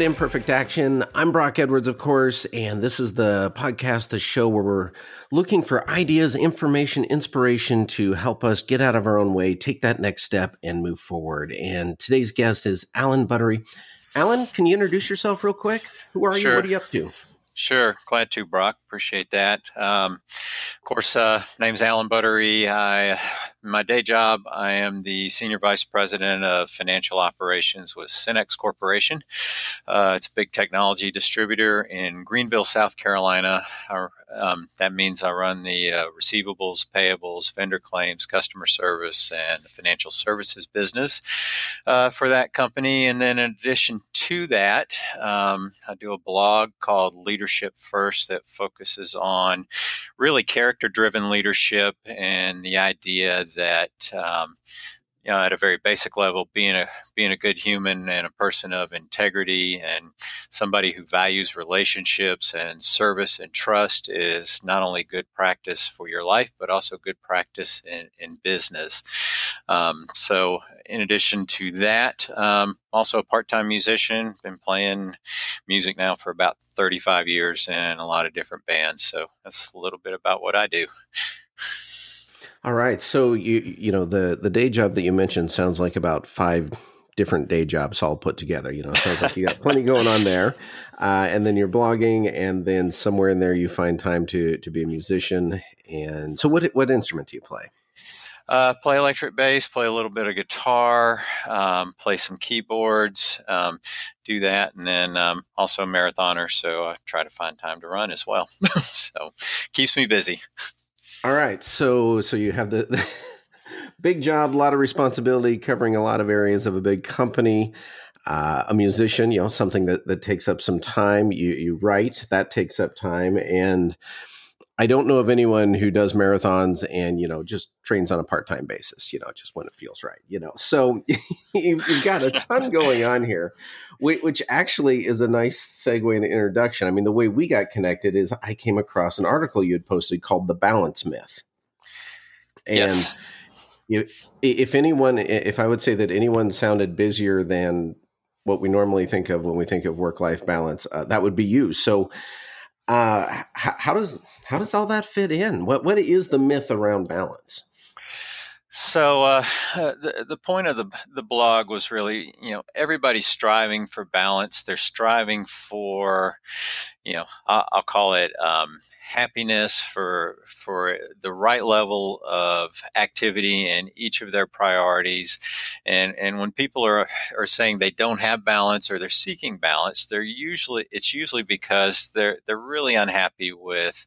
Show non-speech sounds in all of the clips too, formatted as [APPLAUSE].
To Imperfect Action. I'm Brock Edwards, of course, and this is the podcast, the show where we're looking for ideas, information, inspiration to help us get out of our own way, take that next step, and move forward. And today's guest is Alan Buttery. Alan, can you introduce yourself real quick? Who are sure. you? What are you up to? Sure, glad to, Brock. Appreciate that. Um, of course, uh, name's Alan Buttery. I, my day job, I am the senior vice president of financial operations with SYNNEX Corporation. Uh, it's a big technology distributor in Greenville, South Carolina. Our, um, that means I run the uh, receivables, payables, vendor claims, customer service, and financial services business uh, for that company. And then, in addition to that, um, I do a blog called Leadership First that focuses on really character driven leadership and the idea that um, you know, at a very basic level, being a being a good human and a person of integrity and somebody who values relationships and service and trust is not only good practice for your life, but also good practice in, in business. Um, so, in addition to that, um, also a part time musician. Been playing music now for about 35 years in a lot of different bands. So, that's a little bit about what I do. All right. So you you know the the day job that you mentioned sounds like about five different day jobs all put together. You know, sounds like you got plenty going on there, [LAUGHS] uh, and then you're blogging, and then somewhere in there you find time to to be a musician. And so, what what instrument do you play? Uh, play electric bass, play a little bit of guitar, um, play some keyboards, um, do that, and then um, also a marathoner. So I try to find time to run as well. [LAUGHS] so keeps me busy. [LAUGHS] All right. So so you have the, the [LAUGHS] big job, a lot of responsibility, covering a lot of areas of a big company. Uh, a musician, you know, something that, that takes up some time. You you write, that takes up time. And I don't know of anyone who does marathons and you know just trains on a part time basis. You know, just when it feels right. You know, so [LAUGHS] you've got a ton going on here, which actually is a nice segue and introduction. I mean, the way we got connected is I came across an article you had posted called "The Balance Myth," and yes. if, if anyone, if I would say that anyone sounded busier than what we normally think of when we think of work life balance, uh, that would be you. So uh, how, does how does all that fit in? What what is the myth around balance? So uh, [LAUGHS] the the point of the the blog was really, you know, everybody's striving for balance. They're striving for, you know, I'll, I'll call it um, happiness for for the right level of activity in each of their priorities. And and when people are are saying they don't have balance or they're seeking balance, they're usually it's usually because they're they're really unhappy with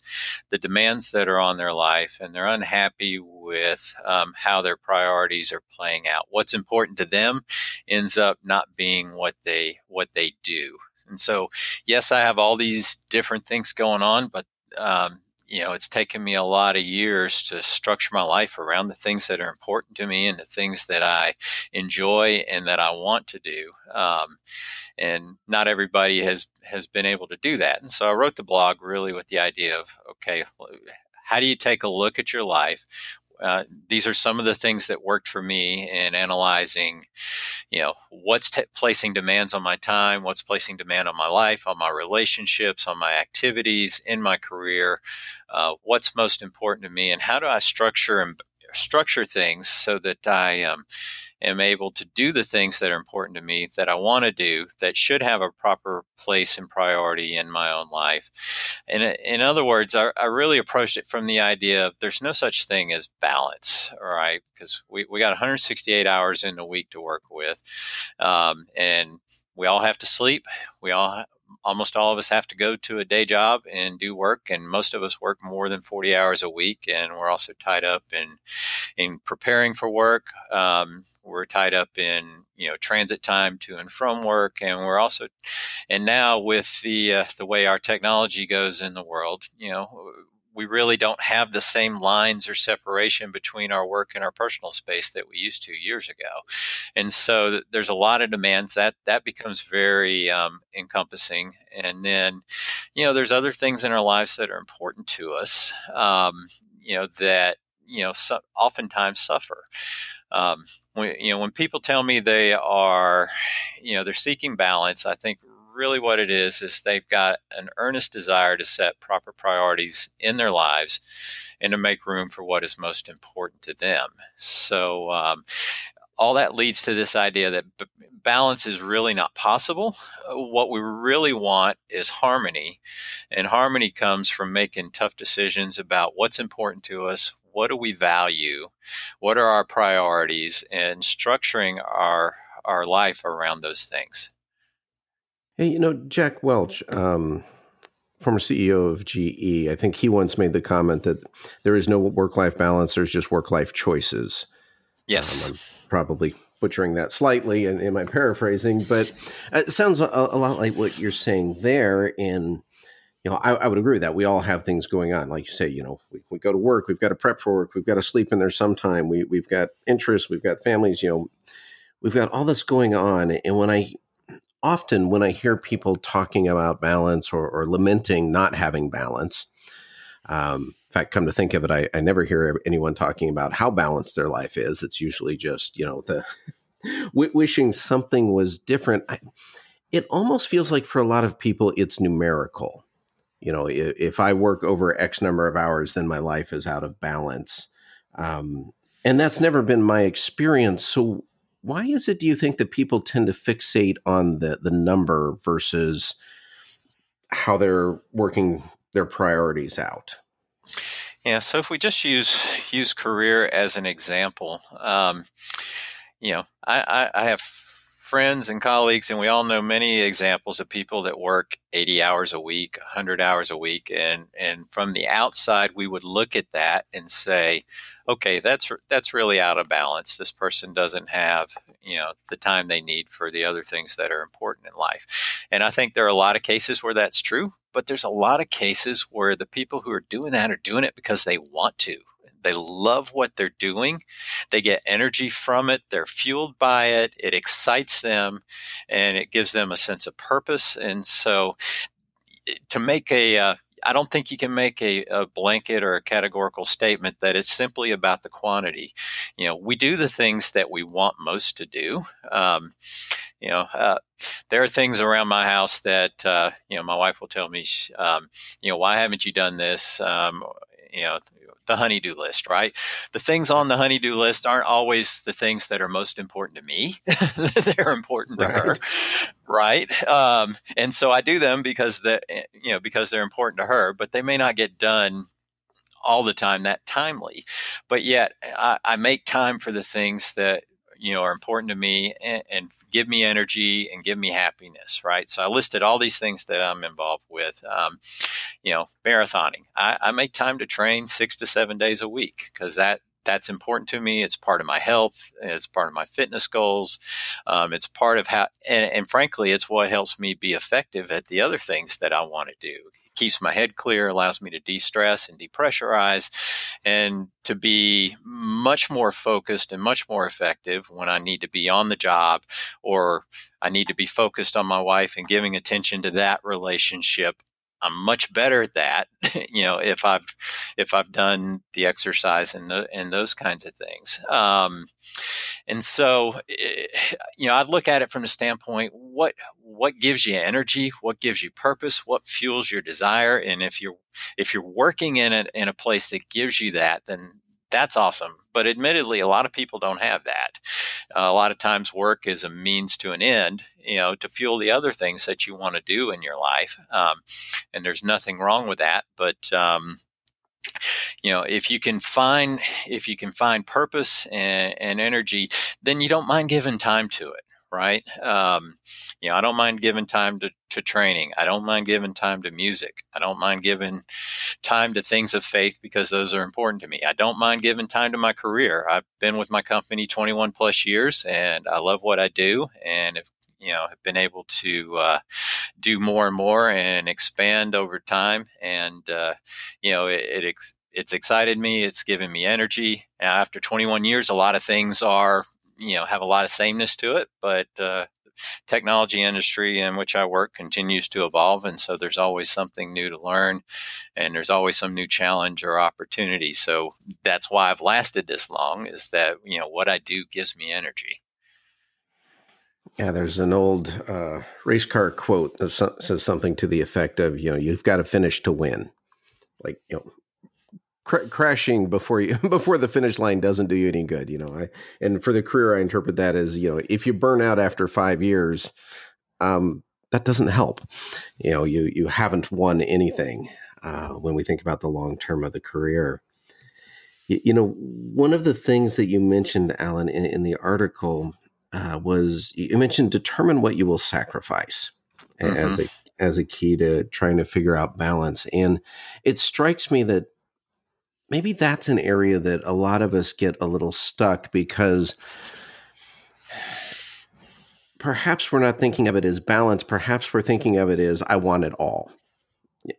the demands that are on their life and they're unhappy with um, how their priorities are playing out. What's important to them ends up not being what they what they do. And so, yes, I have all these different things going on, but um, you know, it's taken me a lot of years to structure my life around the things that are important to me and the things that I enjoy and that I want to do. Um, and not everybody has has been able to do that. And so I wrote the blog really with the idea of, okay, how do you take a look at your life? Uh, these are some of the things that worked for me in analyzing, you know, what's t- placing demands on my time, what's placing demand on my life, on my relationships, on my activities in my career, uh, what's most important to me, and how do I structure and structure things so that I um, am able to do the things that are important to me that I want to do that should have a proper place and priority in my own life. And in other words, I, I really approached it from the idea of there's no such thing as balance, right? Because we, we got 168 hours in a week to work with. Um, and we all have to sleep. We all almost all of us have to go to a day job and do work, and most of us work more than 40 hours a week. And we're also tied up in in preparing for work. Um, we're tied up in you know transit time to and from work, and we're also and now with the uh, the way our technology goes in the world, you know we really don't have the same lines or separation between our work and our personal space that we used to years ago. And so there's a lot of demands that that becomes very um, encompassing. And then, you know, there's other things in our lives that are important to us, um, you know, that, you know, so, oftentimes suffer. Um, when, you know, when people tell me they are, you know, they're seeking balance, I think really what it is is they've got an earnest desire to set proper priorities in their lives and to make room for what is most important to them. So, um, all that leads to this idea that b- balance is really not possible. What we really want is harmony. And harmony comes from making tough decisions about what's important to us, what do we value, what are our priorities, and structuring our, our life around those things. Hey, you know, Jack Welch, um, former CEO of GE, I think he once made the comment that there is no work life balance, there's just work life choices. Yes. Um, probably butchering that slightly in, in my paraphrasing, but it sounds a, a, lot like what you're saying there. In you know, I, I, would agree with that. We all have things going on, like you say. You know, we, we go to work, we've got to prep for work, we've got to sleep in there sometime. We we've got interests, we've got families. You know, we've got all this going on, and when I often when I hear people talking about balance or, or lamenting not having balance. Um, in fact, come to think of it, I, I never hear anyone talking about how balanced their life is. It's usually just, you know, the [LAUGHS] wishing something was different. I, it almost feels like for a lot of people, it's numerical. You know, if, if, I work over X number of hours, then my life is out of balance. Um, and that's never been my experience. So, why is it, do you think, that people tend to fixate on the, the number versus how they're working their priorities out? Yeah, so if we just use use career as an example, um, you know, I, I, I have friends and colleagues, and we all know many examples of people that work 80 hours a week, 100 hours a week, and and from the outside, we would look at that and say, okay, that's that's really out of balance. This person doesn't have you know the time they need for the other things that are important in life, and I think there are a lot of cases where that's true. But there's a lot of cases where the people who are doing that are doing it because they want to they love what they're doing. They get energy from it. They're fueled by it. It excites them and it gives them a sense of purpose. And so to make a, uh, I don't think you can make a, a, blanket or a categorical statement that it's simply about the quantity. You know, we do the things that we want most to do. Um, you know, uh, there are things around my house that uh, you know my wife will tell me, um, you know, why haven't you done this? Um, you know, the honeydew list, right? The things on the honeydew list aren't always the things that are most important to me. [LAUGHS] They're important to right. her, right? Um, and so I do them because the you know because they're important to her, but they may not get done all the time that timely. But yet I, I make time for the things that you know are important to me and, and, give me energy and give me happiness right? So i listed all these things that i'm involved with um, you know marathoning. I, I, make time to train six to seven days a week because that that's important to me. It's part of my health. It's part of my fitness goals. Um, it's part of how and, and frankly it's what helps me be effective at the other things that i want to do keeps my head clear, allows me to de stress and depressurize, and to be much more focused and much more effective when I need to be on the job or I need to be focused on my wife and giving attention to that relationship I'm much better at that, [LAUGHS] you know, if I've if I've done the exercise and the, and those kinds of things. Um, and so, eh, you know, I look at it from the standpoint what what gives you energy, what gives you purpose, what fuels your desire, and if you're if you're working in a in a place that gives you that, then that's awesome. But admittedly, a lot of people don't have that. Uh, a lot of times, work is a means to an end, you know, to fuel the other things that you want to do in your life. Um, and there's nothing wrong with that. But um, you know if you can find if you can find purpose and, and energy then you don't mind giving time to it right? Um, you know, I don't mind giving time to, to training. I don't mind giving time to music. I don't mind giving time to things of faith because those are important to me. I don't mind giving time to my career. I've been with my company 21 plus years and I love what I do. And if you know have been able to uh, do more and more and expand over time and uh, you know it, it ex- it's excited me it's given me energy now, after 21 years a lot of things are you know have a lot of sameness to it, but uh, technology industry in which I work continues to evolve, and so there's always something new to learn, and there's always some new challenge or opportunity. So that's why I've lasted this long. Is that you know what I do gives me energy. Yeah, there's an old uh, race car quote that says something to the effect of, you know, you've got to finish to win. Like, you know, cr- crashing before you [LAUGHS] before the finish line doesn't do you any good, you know. I and for the career I interpret that as, you know, if you burn out after 5 years, um, that doesn't help. You know, you you haven't won anything uh, when we think about the long term of the career. You, you, know, one of the things that you mentioned, Alan, in, in the article uh, was you mentioned determine what you will sacrifice mm-hmm. as a as a key to trying to figure out balance. And it strikes me that maybe that's an area that a lot of us get a little stuck because perhaps we're not thinking of it as balance. Perhaps we're thinking of it as I want it all.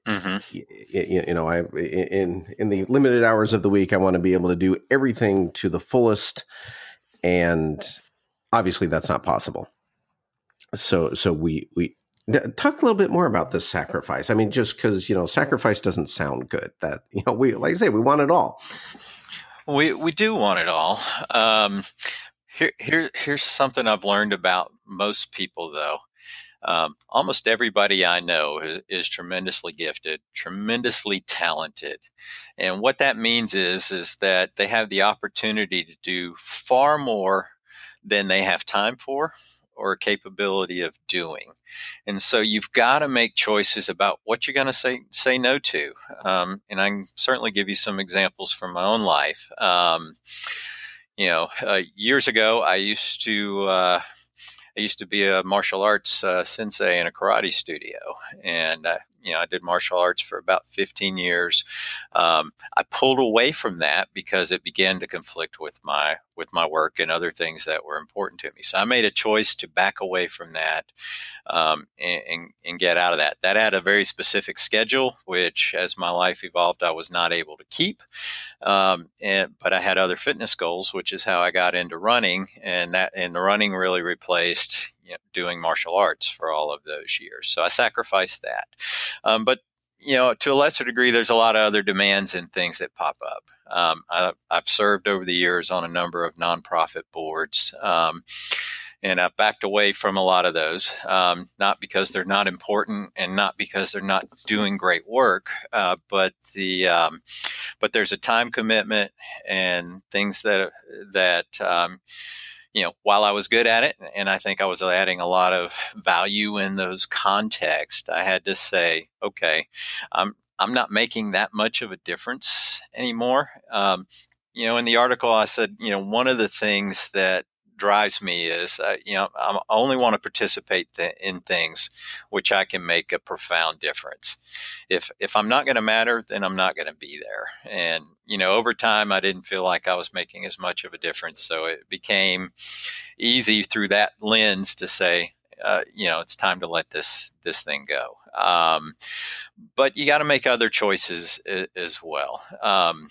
Mm-hmm. You, you, know, I in in the limited hours of the week, I want to be able to do everything to the fullest, and obviously that's not possible. So so we we talk a little bit more about this sacrifice. I mean, just because you know sacrifice doesn't sound good. That [LAUGHS] you know we like I say we want it all. We we do want it all. Um, here here here's something I've learned about most people though. Um, almost everybody I know is, is, tremendously gifted, tremendously talented, and what that means is is that they have the opportunity to do far more than they have time for or capability of doing. And so you've got to make choices about what you're going to say say no to. Um, and I can certainly give you some examples from my own life. Um, you know, uh, years ago, I used to. Uh, I used to be a martial arts uh, sensei in a karate studio, and uh, you know I did martial arts for about 15 years. Um, I pulled away from that because it began to conflict with my with my work and other things that were important to me. So I made a choice to back away from that um, and, and, and, get out of that. That had a very specific schedule, which as my life evolved, I was not able to keep. Um, and, but I had other fitness goals, which is how I got into running, and that and the running really replaced you know, doing martial arts for all of those years. So I sacrificed that. Um, but you know, to a lesser degree, there's a lot of other demands and things that pop up. Um, I, have served over the years on a number of nonprofit boards. Um, and I've backed away from a lot of those, um, not because they're not important and not because they're not doing great work, uh, but the um, but there's a time commitment and things that that um, you know, while I was good at it, and I think I was adding a lot of value in those contexts, I had to say, okay, I'm I'm not making that much of a difference anymore. Um, you know, in the article, I said, you know, one of the things that drives me is, uh, you know, i only want to participate th- in things which I can make a profound difference. If if I'm not going to matter, then I'm not going to be there. And you know, over time, I didn't feel like I was making as much of a difference, so it became easy through that lens to say, uh, you know, it's time to let this this thing go. Um, but you got to make other choices as well. Um,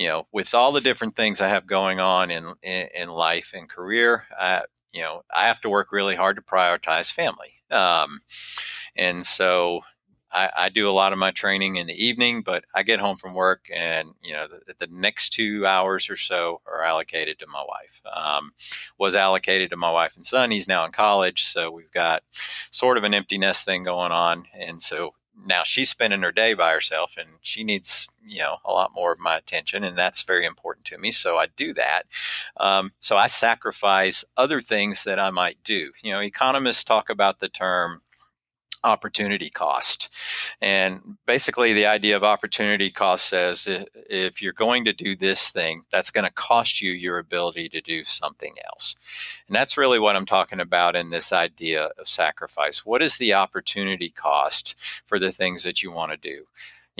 you know, with all the different things I have going on in in, in life and career, I, you know, I have to work really hard to prioritize family. Um, and so I, I, do a lot of my training in the evening, but I get home from work and, you know, the, the next two hours or so are allocated to my wife. Um, was allocated to my wife and son. He's now in college. So we've got sort of an empty nest thing going on. And so now she's spending her day by herself and she needs you know a lot more of my attention and that's very important to me so i do that. Um, so i sacrifice other things that i might do. You know economists talk about the term opportunity cost. And basically, the idea of opportunity cost says if you're going to do this thing, that's going to cost you your ability to do something else. And that's really what I'm talking about in this idea of sacrifice. What is the opportunity cost for the things that you want to do?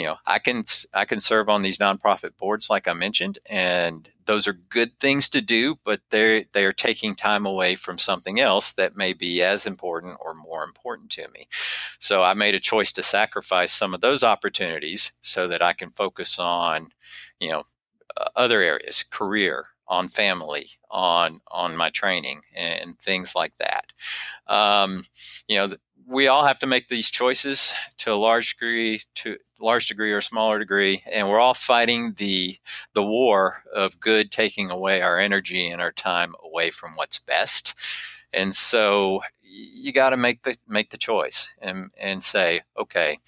You know i can i can serve on these nonprofit boards like i mentioned and those are good things to do but they're they are taking time away from something else that may be as important or more important to me. So i made a choice to sacrifice some of those opportunities so that i can focus on you know other areas career on family on on my training and things like that. Um, you know we all have to make these choices to a large degree, to large degree or smaller degree, and we're all fighting the the war of good taking away our energy and our time away from what's best. and so you got to make the make the choice and and say, okay,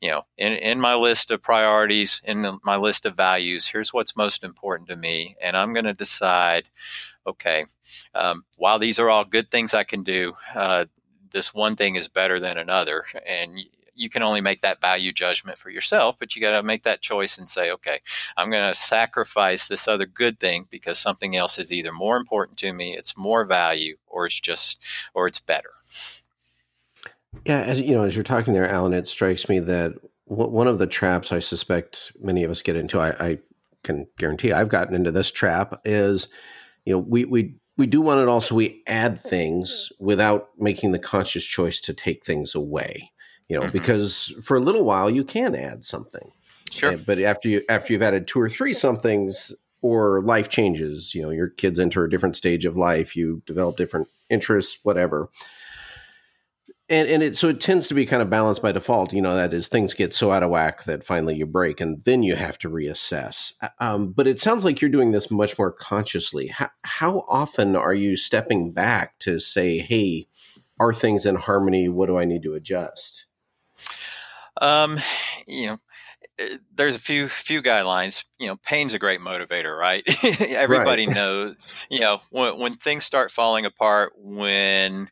you know, in, in my list of priorities, in the, my list of values, here's what's most important to me. And I'm going to decide, okay, um, while these are all good things I can do, uh, this one thing is better than another. And you can only make that value judgment for yourself, but you got to make that choice and say, okay, I'm going to sacrifice this other good thing because something else is either more important to me, it's more value, or it's just, or it's better. Yeah, as you know, as you're talking there, Alan, it strikes me that one of the traps I suspect many of us get into, I, I can guarantee I've gotten into this trap, is you know we we we do want it also we add things without making the conscious choice to take things away you know mm-hmm. because for a little while you can add something sure but after you after you've added two or three somethings or life changes you know your kids enter a different stage of life you develop different interests whatever and and it so it tends to be kind of balanced by default you know that is things get so out of whack that finally you break and then you have to reassess um, but it sounds like you're doing this much more consciously how, how often are you stepping back to say hey are things in harmony what do i need to adjust um you know eh, there's a few few guidelines. You know, pain's a great motivator, right? [LAUGHS] Everybody right. knows. You know, when when things start falling apart, when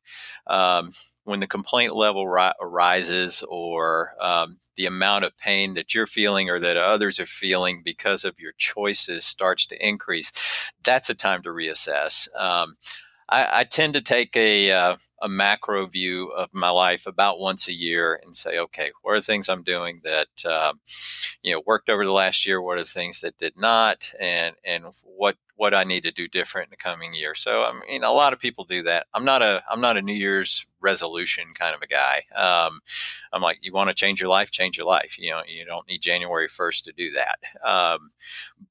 um, when the complaint level ri- rises or um, the amount of pain that you're feeling or that others are feeling because of your choices starts to increase, that's a time to reassess. Um, I, I, tend to take a, uh, a macro view of my life about once a year and say, okay, what are things I'm doing that uh, you know worked over the last year? What are the things that did not? And and what what I need to do different in the coming year. So I mean, a lot of people do that. I'm not a I'm not a New Year's resolution kind of a guy. Um, I'm like, you want to change your life, change your life. You know, you don't need January 1st to do that. Um,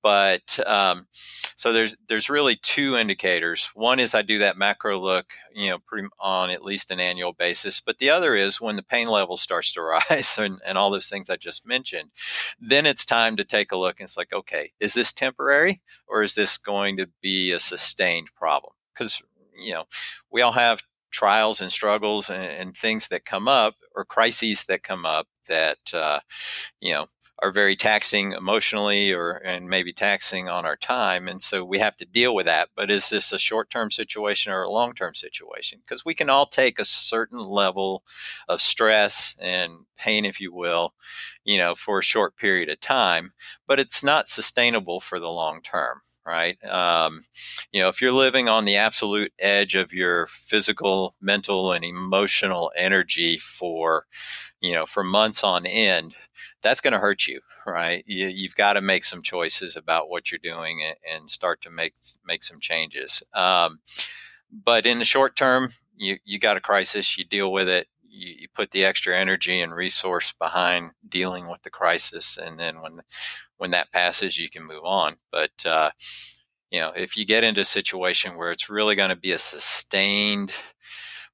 but um, so there's there's really two indicators. One is I do that macro look, you know, pretty on at least an annual basis. But the other is when the pain level starts to [LAUGHS] rise and, and all those things I just mentioned, then it's time to take a look and it's like, okay, is this temporary or is this going to be a sustained problem because you know we all have trials and struggles and, and, things that come up or crises that come up that uh, you know are very taxing emotionally or and maybe taxing on our time and so we have to deal with that. But is this a short-term situation or a long-term situation? Because we can all take a certain level of stress and pain if you will you know for a short period of time but it's not sustainable for the long term right? Um, you know, if you're living on the absolute edge of your physical, mental, and emotional energy for, you know, for months on end, that's going to hurt you, right? You, have got to make some choices about what you're doing and, and start to make make some changes. Um, but in the short term, you you got a crisis, you deal with it. You, you put the extra energy and resource behind dealing with the crisis, and then when when that passes, you can move on. But uh, you know, if you get into a situation where it's really going to be a sustained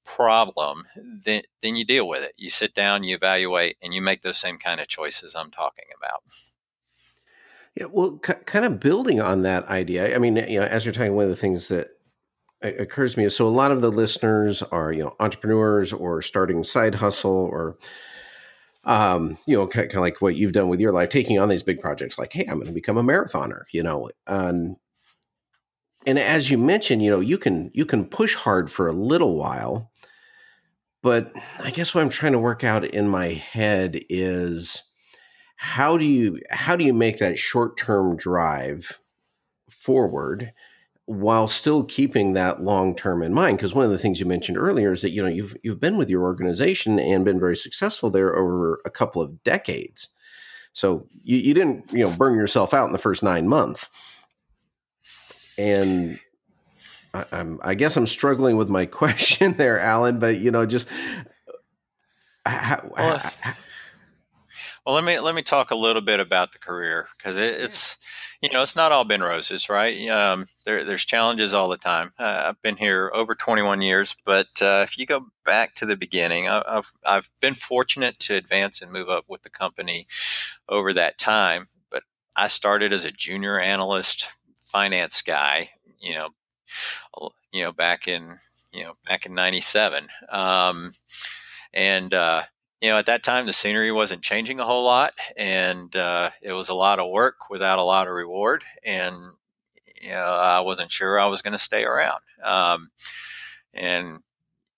problem, then then you deal with it. You sit down, you evaluate, and you make those same kind of choices I'm talking about. Yeah, well, c- kind of building on that idea. I mean, you know, as you're talking, one of the things that occurs to me is so a lot of the listeners are you know entrepreneurs or starting side hustle or um, you know, kind of like what you've done with your life, taking on these big projects, like, hey, I'm going to become a marathoner, you know, and and as you mentioned, you know, you can you can push hard for a little while, but I guess what I'm trying to work out in my head is how do you how do you make that short term drive forward while still keeping that long term in mind because one of the things you mentioned earlier is that you know you've you've been with your organization and been very successful there over a couple of decades so you, you didn't you know burn yourself out in the first nine months and I, am I guess I'm struggling with my [LAUGHS] question there, Alan. But you know, just how, well, how, well, let me let me talk a little bit about the career because it, it's you know, it's not all been roses, right? Um, there, there's challenges all the time. Uh, I've been here over 21 years, but uh, if you go back to the beginning, I, I've I've been fortunate to advance and move up with the company over that time. But I started as a junior analyst, finance guy, you know, you know, back in you know, back in '97, um, and uh, you know, at that time the scenery wasn't changing a whole lot, and uh, it was a lot of work without a lot of reward, and you know, I wasn't sure I was going to stay around. Um, and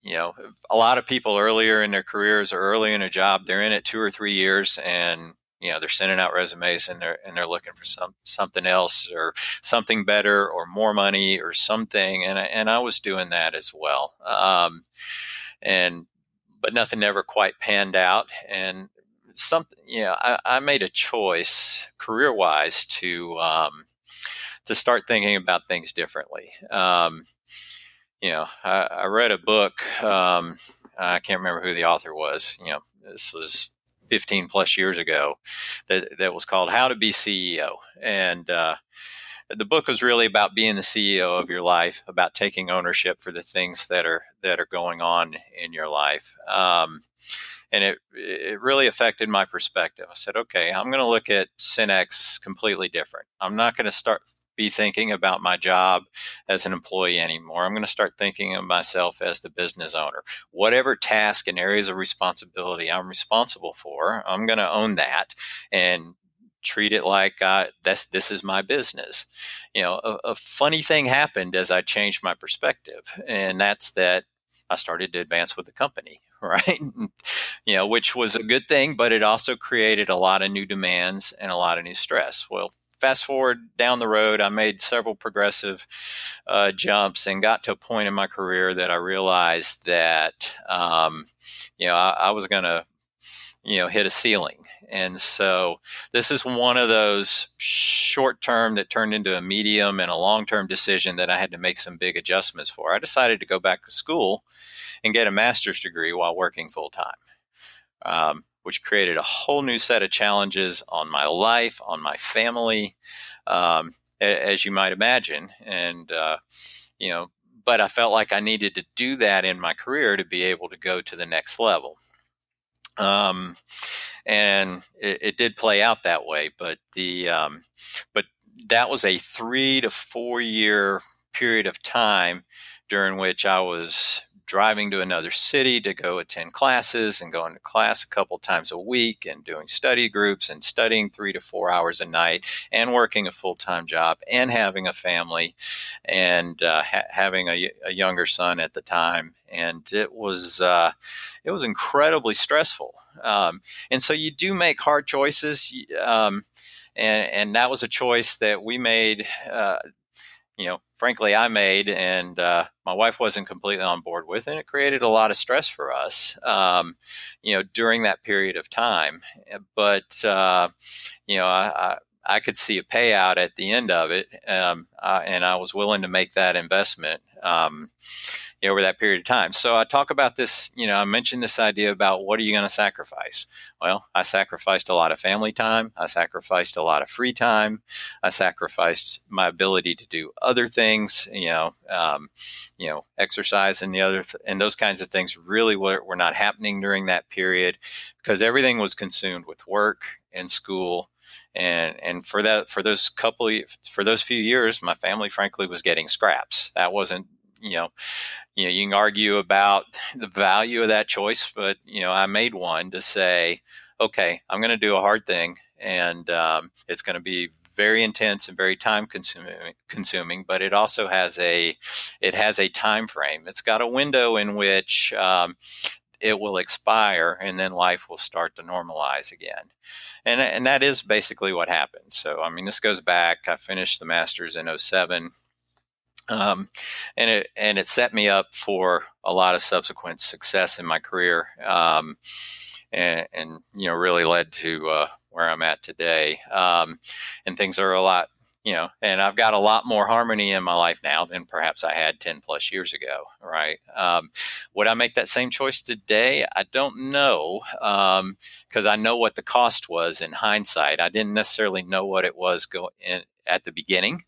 you know, a lot of people earlier in their careers or early in a job, they're in it two or three years, and you know they're sending out resumes and they're and they're looking for some something else or something better or more money or something and I, and I was doing that as well um, and but nothing ever quite panned out and something you know I, I made a choice career wise to um, to start thinking about things differently um, you know I, I read a book um, I can't remember who the author was you know this was 15 plus years ago that, that was called How to Be CEO. And uh, the book was really about being the CEO of your life, about taking ownership for the things that are that are going on in your life. Um, and it it really affected my perspective. I said, okay, I'm going to look at SYNNEX completely different. I'm not going to start be thinking about my job as an employee anymore. I'm going to start thinking of myself as the business owner. Whatever task and areas of responsibility I'm responsible for, I'm going to own that and treat it like uh, this, is my business. You know, a, a funny thing happened as I changed my perspective, and that's that I started to advance with the company, [LAUGHS] right? you know, which was a good thing, but it also created a lot of new demands and a lot of new stress. Well, fast forward down the road, I made several progressive uh, jumps and got to a point in my career that I realized that, um, you know, I, I was going to, you know, hit a ceiling. And so this is one of those short term that turned into a medium and a long term decision that I had to make some big adjustments for. I decided to go back to school and get a master's degree while working full time. Um, which created a whole new set of challenges on my life, on my family, um, as you might imagine. And, uh, you know, but I felt like I needed to do that in my career to be able to go to the next level. Um, and it, it, did play out that way, but the, um, but that was a three to four year period of time during which I was driving to another city to go attend classes and going to class a couple times a week and doing study groups and studying three to four hours a night and working a full time job and having a family and uh, ha- having a, a, younger son at the time. And it was uh, it was incredibly stressful. Um, and so you do make hard choices. Um, and, and that was a choice that we made uh, you know, frankly, I made, and uh, my wife wasn't completely on board with, and it created a lot of stress for us, um, you know, during that period of time. But uh, you know, I, I, I, could see a payout at the end of it, um, uh, and I was willing to make that investment. Um, you know, over that period of time. So I talk about this, you know, I mentioned this idea about what are you going to sacrifice? Well, I sacrificed a lot of family time. I sacrificed a lot of free time. I sacrificed my ability to do other things, you know, um, you know, exercise and the other, th- and those kinds of things really were, were not happening during that period because everything was consumed with work and school and and for that for those couple for those few years my family frankly was getting scraps. That wasn't you know you know, you can argue about the value of that choice, but you know, I made one to say, okay, I'm going to do a hard thing, and um, it's going to be very intense and very time consuming, consuming but it also has a it has a time frame. It's got a window in which um, it will expire and then life will start to normalize again and, and that is basically what happened so i mean this goes back i finished the masters in 07 um, and it and it set me up for a lot of subsequent success in my career, um, and, and, you know really led to uh, where I'm at today. Um, and things are a lot, you know, and I've got a lot more harmony in my life now than perhaps I had ten plus years ago. Right? Um, would I make that same choice today? I don't know because um, I know what the cost was in hindsight. I didn't necessarily know what it was going at the beginning,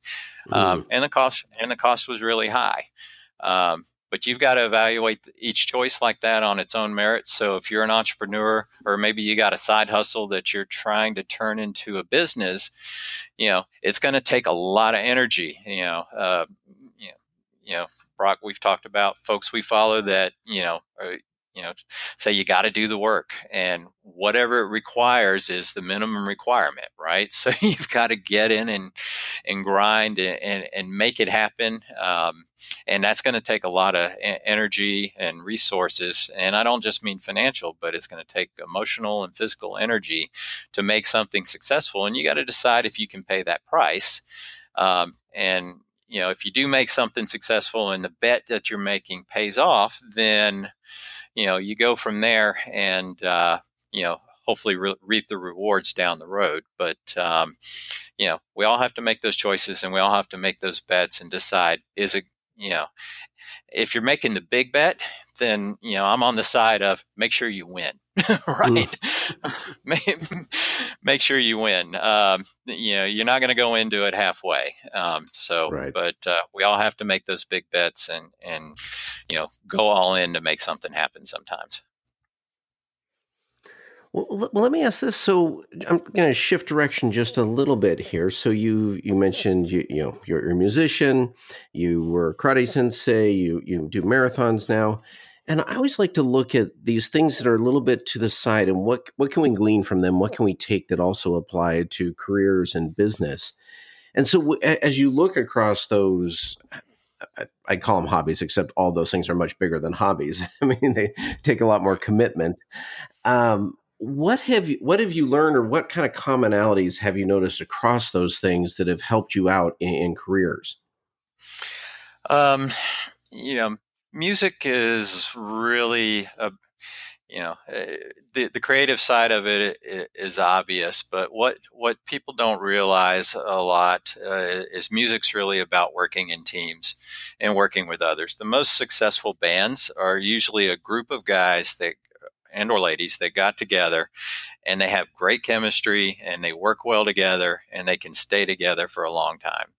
um, and the cost and the cost was really high. Um, but you've got to evaluate each choice like that on its own merits. So if you're an entrepreneur, or maybe you got a side hustle that you're trying to turn into a business, you know it's going to take a lot of energy. You know, uh, you know you know, Brock, we've talked about folks we follow that, you know, you know say you got to do the work and whatever it requires is the minimum requirement right? [LAUGHS] So you've got to get in and and grind and and, and make it happen um, and that's going to take a lot of energy and resources and i don't just mean financial but it's going to take emotional and physical energy to make something successful and you got to decide if you can pay that price um, and you know if you do make something successful and the bet that you're making pays off then you know, you go from there and, uh, you know, hopefully re- reap the rewards down the road. But, um, you know, we all have to make those choices and we all have to make those bets and decide is it, you know, if you're making the big bet, then, you know, I'm on the side of make sure you win. [LAUGHS] right? [LAUGHS] make, sure you win. Um, you know, you're not going to go into it halfway. Um, so, right. but uh, we all have to make those big bets and and you know go all in to make something happen. Sometimes. Well, well, let me ask this. So I'm going to shift direction just a little bit here. So you you mentioned you you know you're, you're a musician, you were karate sensei, you you do marathons now. And I always like to look at these things that are a little bit to the side and what what can we glean from them? What can we take that also apply to careers and business? And so as you look across those I call them hobbies, except all those things are much bigger than hobbies. [LAUGHS] I mean, they take a lot more commitment. Um, what have you what have you learned, or what kind of commonalities have you noticed across those things that have helped you out in, in careers? Um, you know, music is really a you know eh, the the creative side of it is obvious but what what people don't realize a lot uh, is music's really about working in teams and working with others. The most successful bands are usually a group of guys that and or ladies that got together and they have great chemistry and they work well together and they can stay together for a long time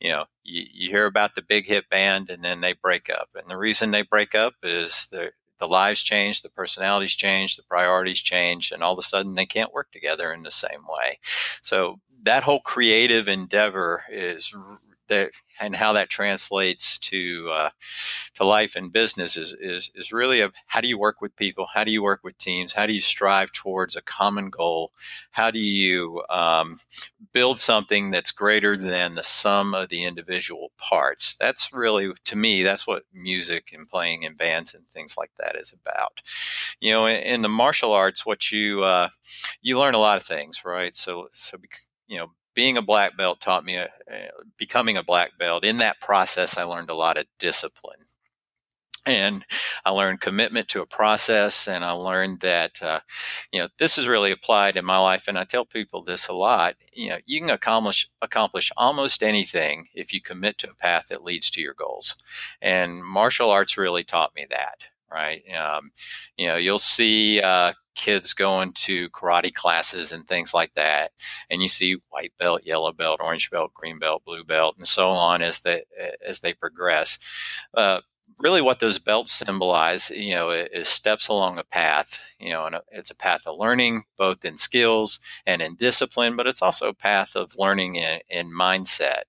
you know, you, you hear about the big hit band and then they break up. And the reason they break up is the the lives change, the personalities change, the priorities change, and all of a sudden they can't work together in the same way. So that whole creative endeavor is that and how that translates to uh, to life and business is, is is really a how do you work with people? How do you work with teams? How do you strive towards a common goal? How do you um, build something that's greater than the sum of the individual parts? That's really to me that's what music and playing in bands and things like that is about. You know in, in the martial arts what you uh, you learn a lot of things right? So so you know being a black belt taught me a, uh, becoming a black belt. In that process, I learned a lot of discipline. And I learned commitment to a process, and I learned that, uh, you know, this is really applied in my life. And I tell people this a lot. You know, you can accomplish accomplish almost anything if you commit to a path that leads to your goals. And martial arts really taught me that right? Um, you know, you'll see uh, kids going to karate classes and things like that, and you see white belt, yellow belt, orange belt, green belt, blue belt, and so on as they as they progress. Uh, really, what those belts symbolize, you know, is steps along a path. You know, and it's a path of learning, both in skills and in discipline, but it's also a path of learning in, in mindset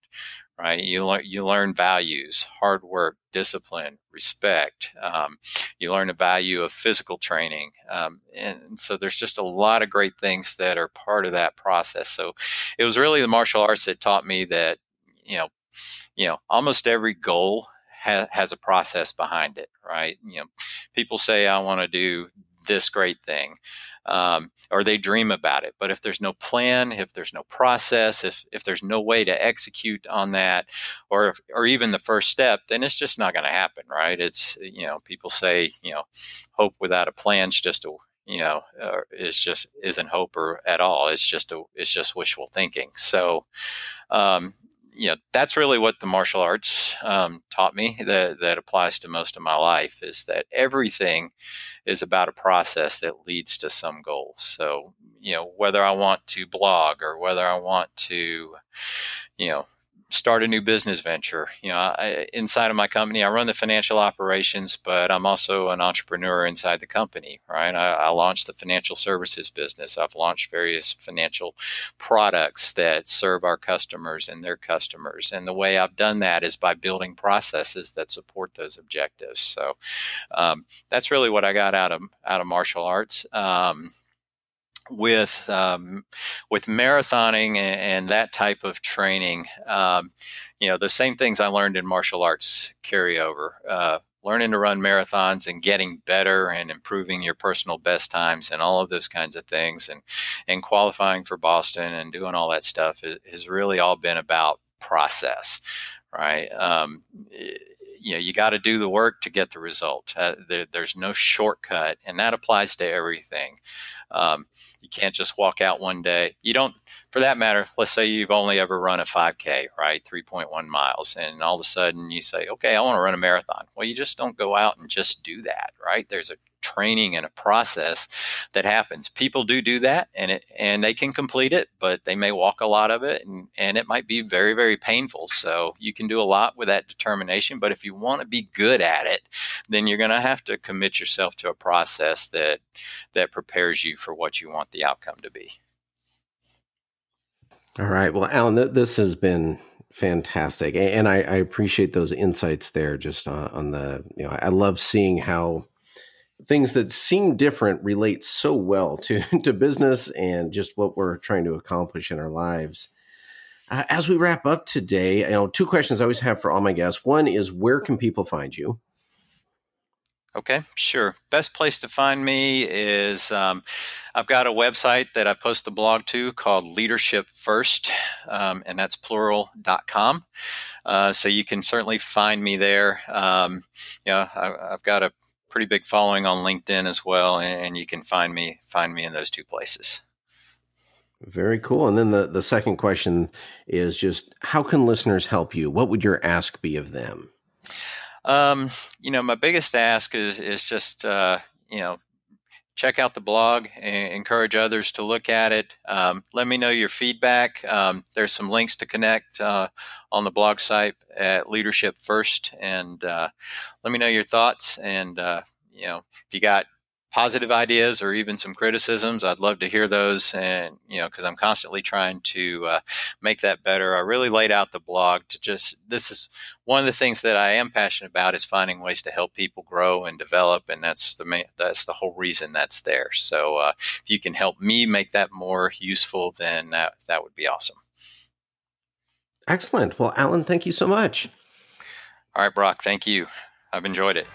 right? You learn you learn values, hard work, discipline, respect. Um, you learn the value of physical training, um, and so there's just a lot of great things that are part of that process. So it was really the martial arts that taught me that you know, you know, almost every goal ha- has a process behind it, right? You know, people say I want to do this great thing um, or they dream about it. But if there's no plan, if there's no process, if if there's no way to execute on that, or if, or even the first step, then it's just not going to happen, right? It's you know people say you know hope without a plan is just a you know uh, is just isn't hope or at all. It's just a it's just wishful thinking. So. Um, you know that's really what the martial arts um, taught me that that applies to most of my life is that everything is about a process that leads to some goal. So you know whether i want to blog or whether i want to you know start a new business venture. You know, I, inside of my company, I run the financial operations, but I'm also an entrepreneur inside the company, right? I, I launched the financial services business. I've launched various financial products that serve our customers and their customers. And the way I've done that is by building processes that support those objectives. So um, that's really what I got out of out of martial arts. Um, with um, with marathoning and, and, that type of training, um, you know, the same things I learned in martial arts carry over. Uh, learning to run marathons and getting better and improving your personal best times and all of those kinds of things and and qualifying for Boston and doing all that stuff has really all been about process, right? Um, you know you got to do the work to get the result. Uh, there, there's no shortcut, and that applies to everything. Um, you can't just walk out one day. You don't, for that matter, let's say you've only ever run a 5K, right? 3.1 miles. And all of a sudden you say, okay, I want to run a marathon. Well, you just don't go out and just do that, right? There's a training and a process that happens. People do do that, and it and they can complete it, but they may walk a lot of it, and and it might be very very painful. So you can do a lot with that determination, but if you want to be good at it, then you're going to have to commit yourself to a process that that prepares you for what you want the outcome to be. All right. Well, Alan, th- this has been fantastic, and I, I appreciate those insights there. Just on, on the, you know, I love seeing how things that seem different relate so well to [LAUGHS] to business and just what we're trying to accomplish in our lives. Uh, as we wrap up today, you know, two questions I always have for all my guests. One is where can people find you? Okay, sure. Best place to find me is um, I've got a website that I post the blog to called Leadership First, um, and that's plural.com. Uh, so you can certainly find me there. Um, yeah, I, have got a pretty big following on LinkedIn as well, and you can find me find me in those two places. Very cool. And then the the second question is just how can listeners help you? What would your ask be of them? Um, you know, my biggest ask is is just uh, you know check out the blog and encourage others to look at it. Um, let me know your feedback. Um, there's some links to connect uh, on the blog site at Leadership First, and uh, let me know your thoughts. And uh, you know, if you got positive ideas or even some criticisms, I'd love to hear those. And, you know, because I'm constantly trying to uh, make that better. I really laid out the blog to just, this is one of the things that I am passionate about is finding ways to help people grow and develop. And that's the main, that's the whole reason that's there. So uh, if you can help me make that more useful, then that, that would be awesome. Excellent. Well, Alan, thank you so much. All right, Brock, thank you. I've enjoyed it.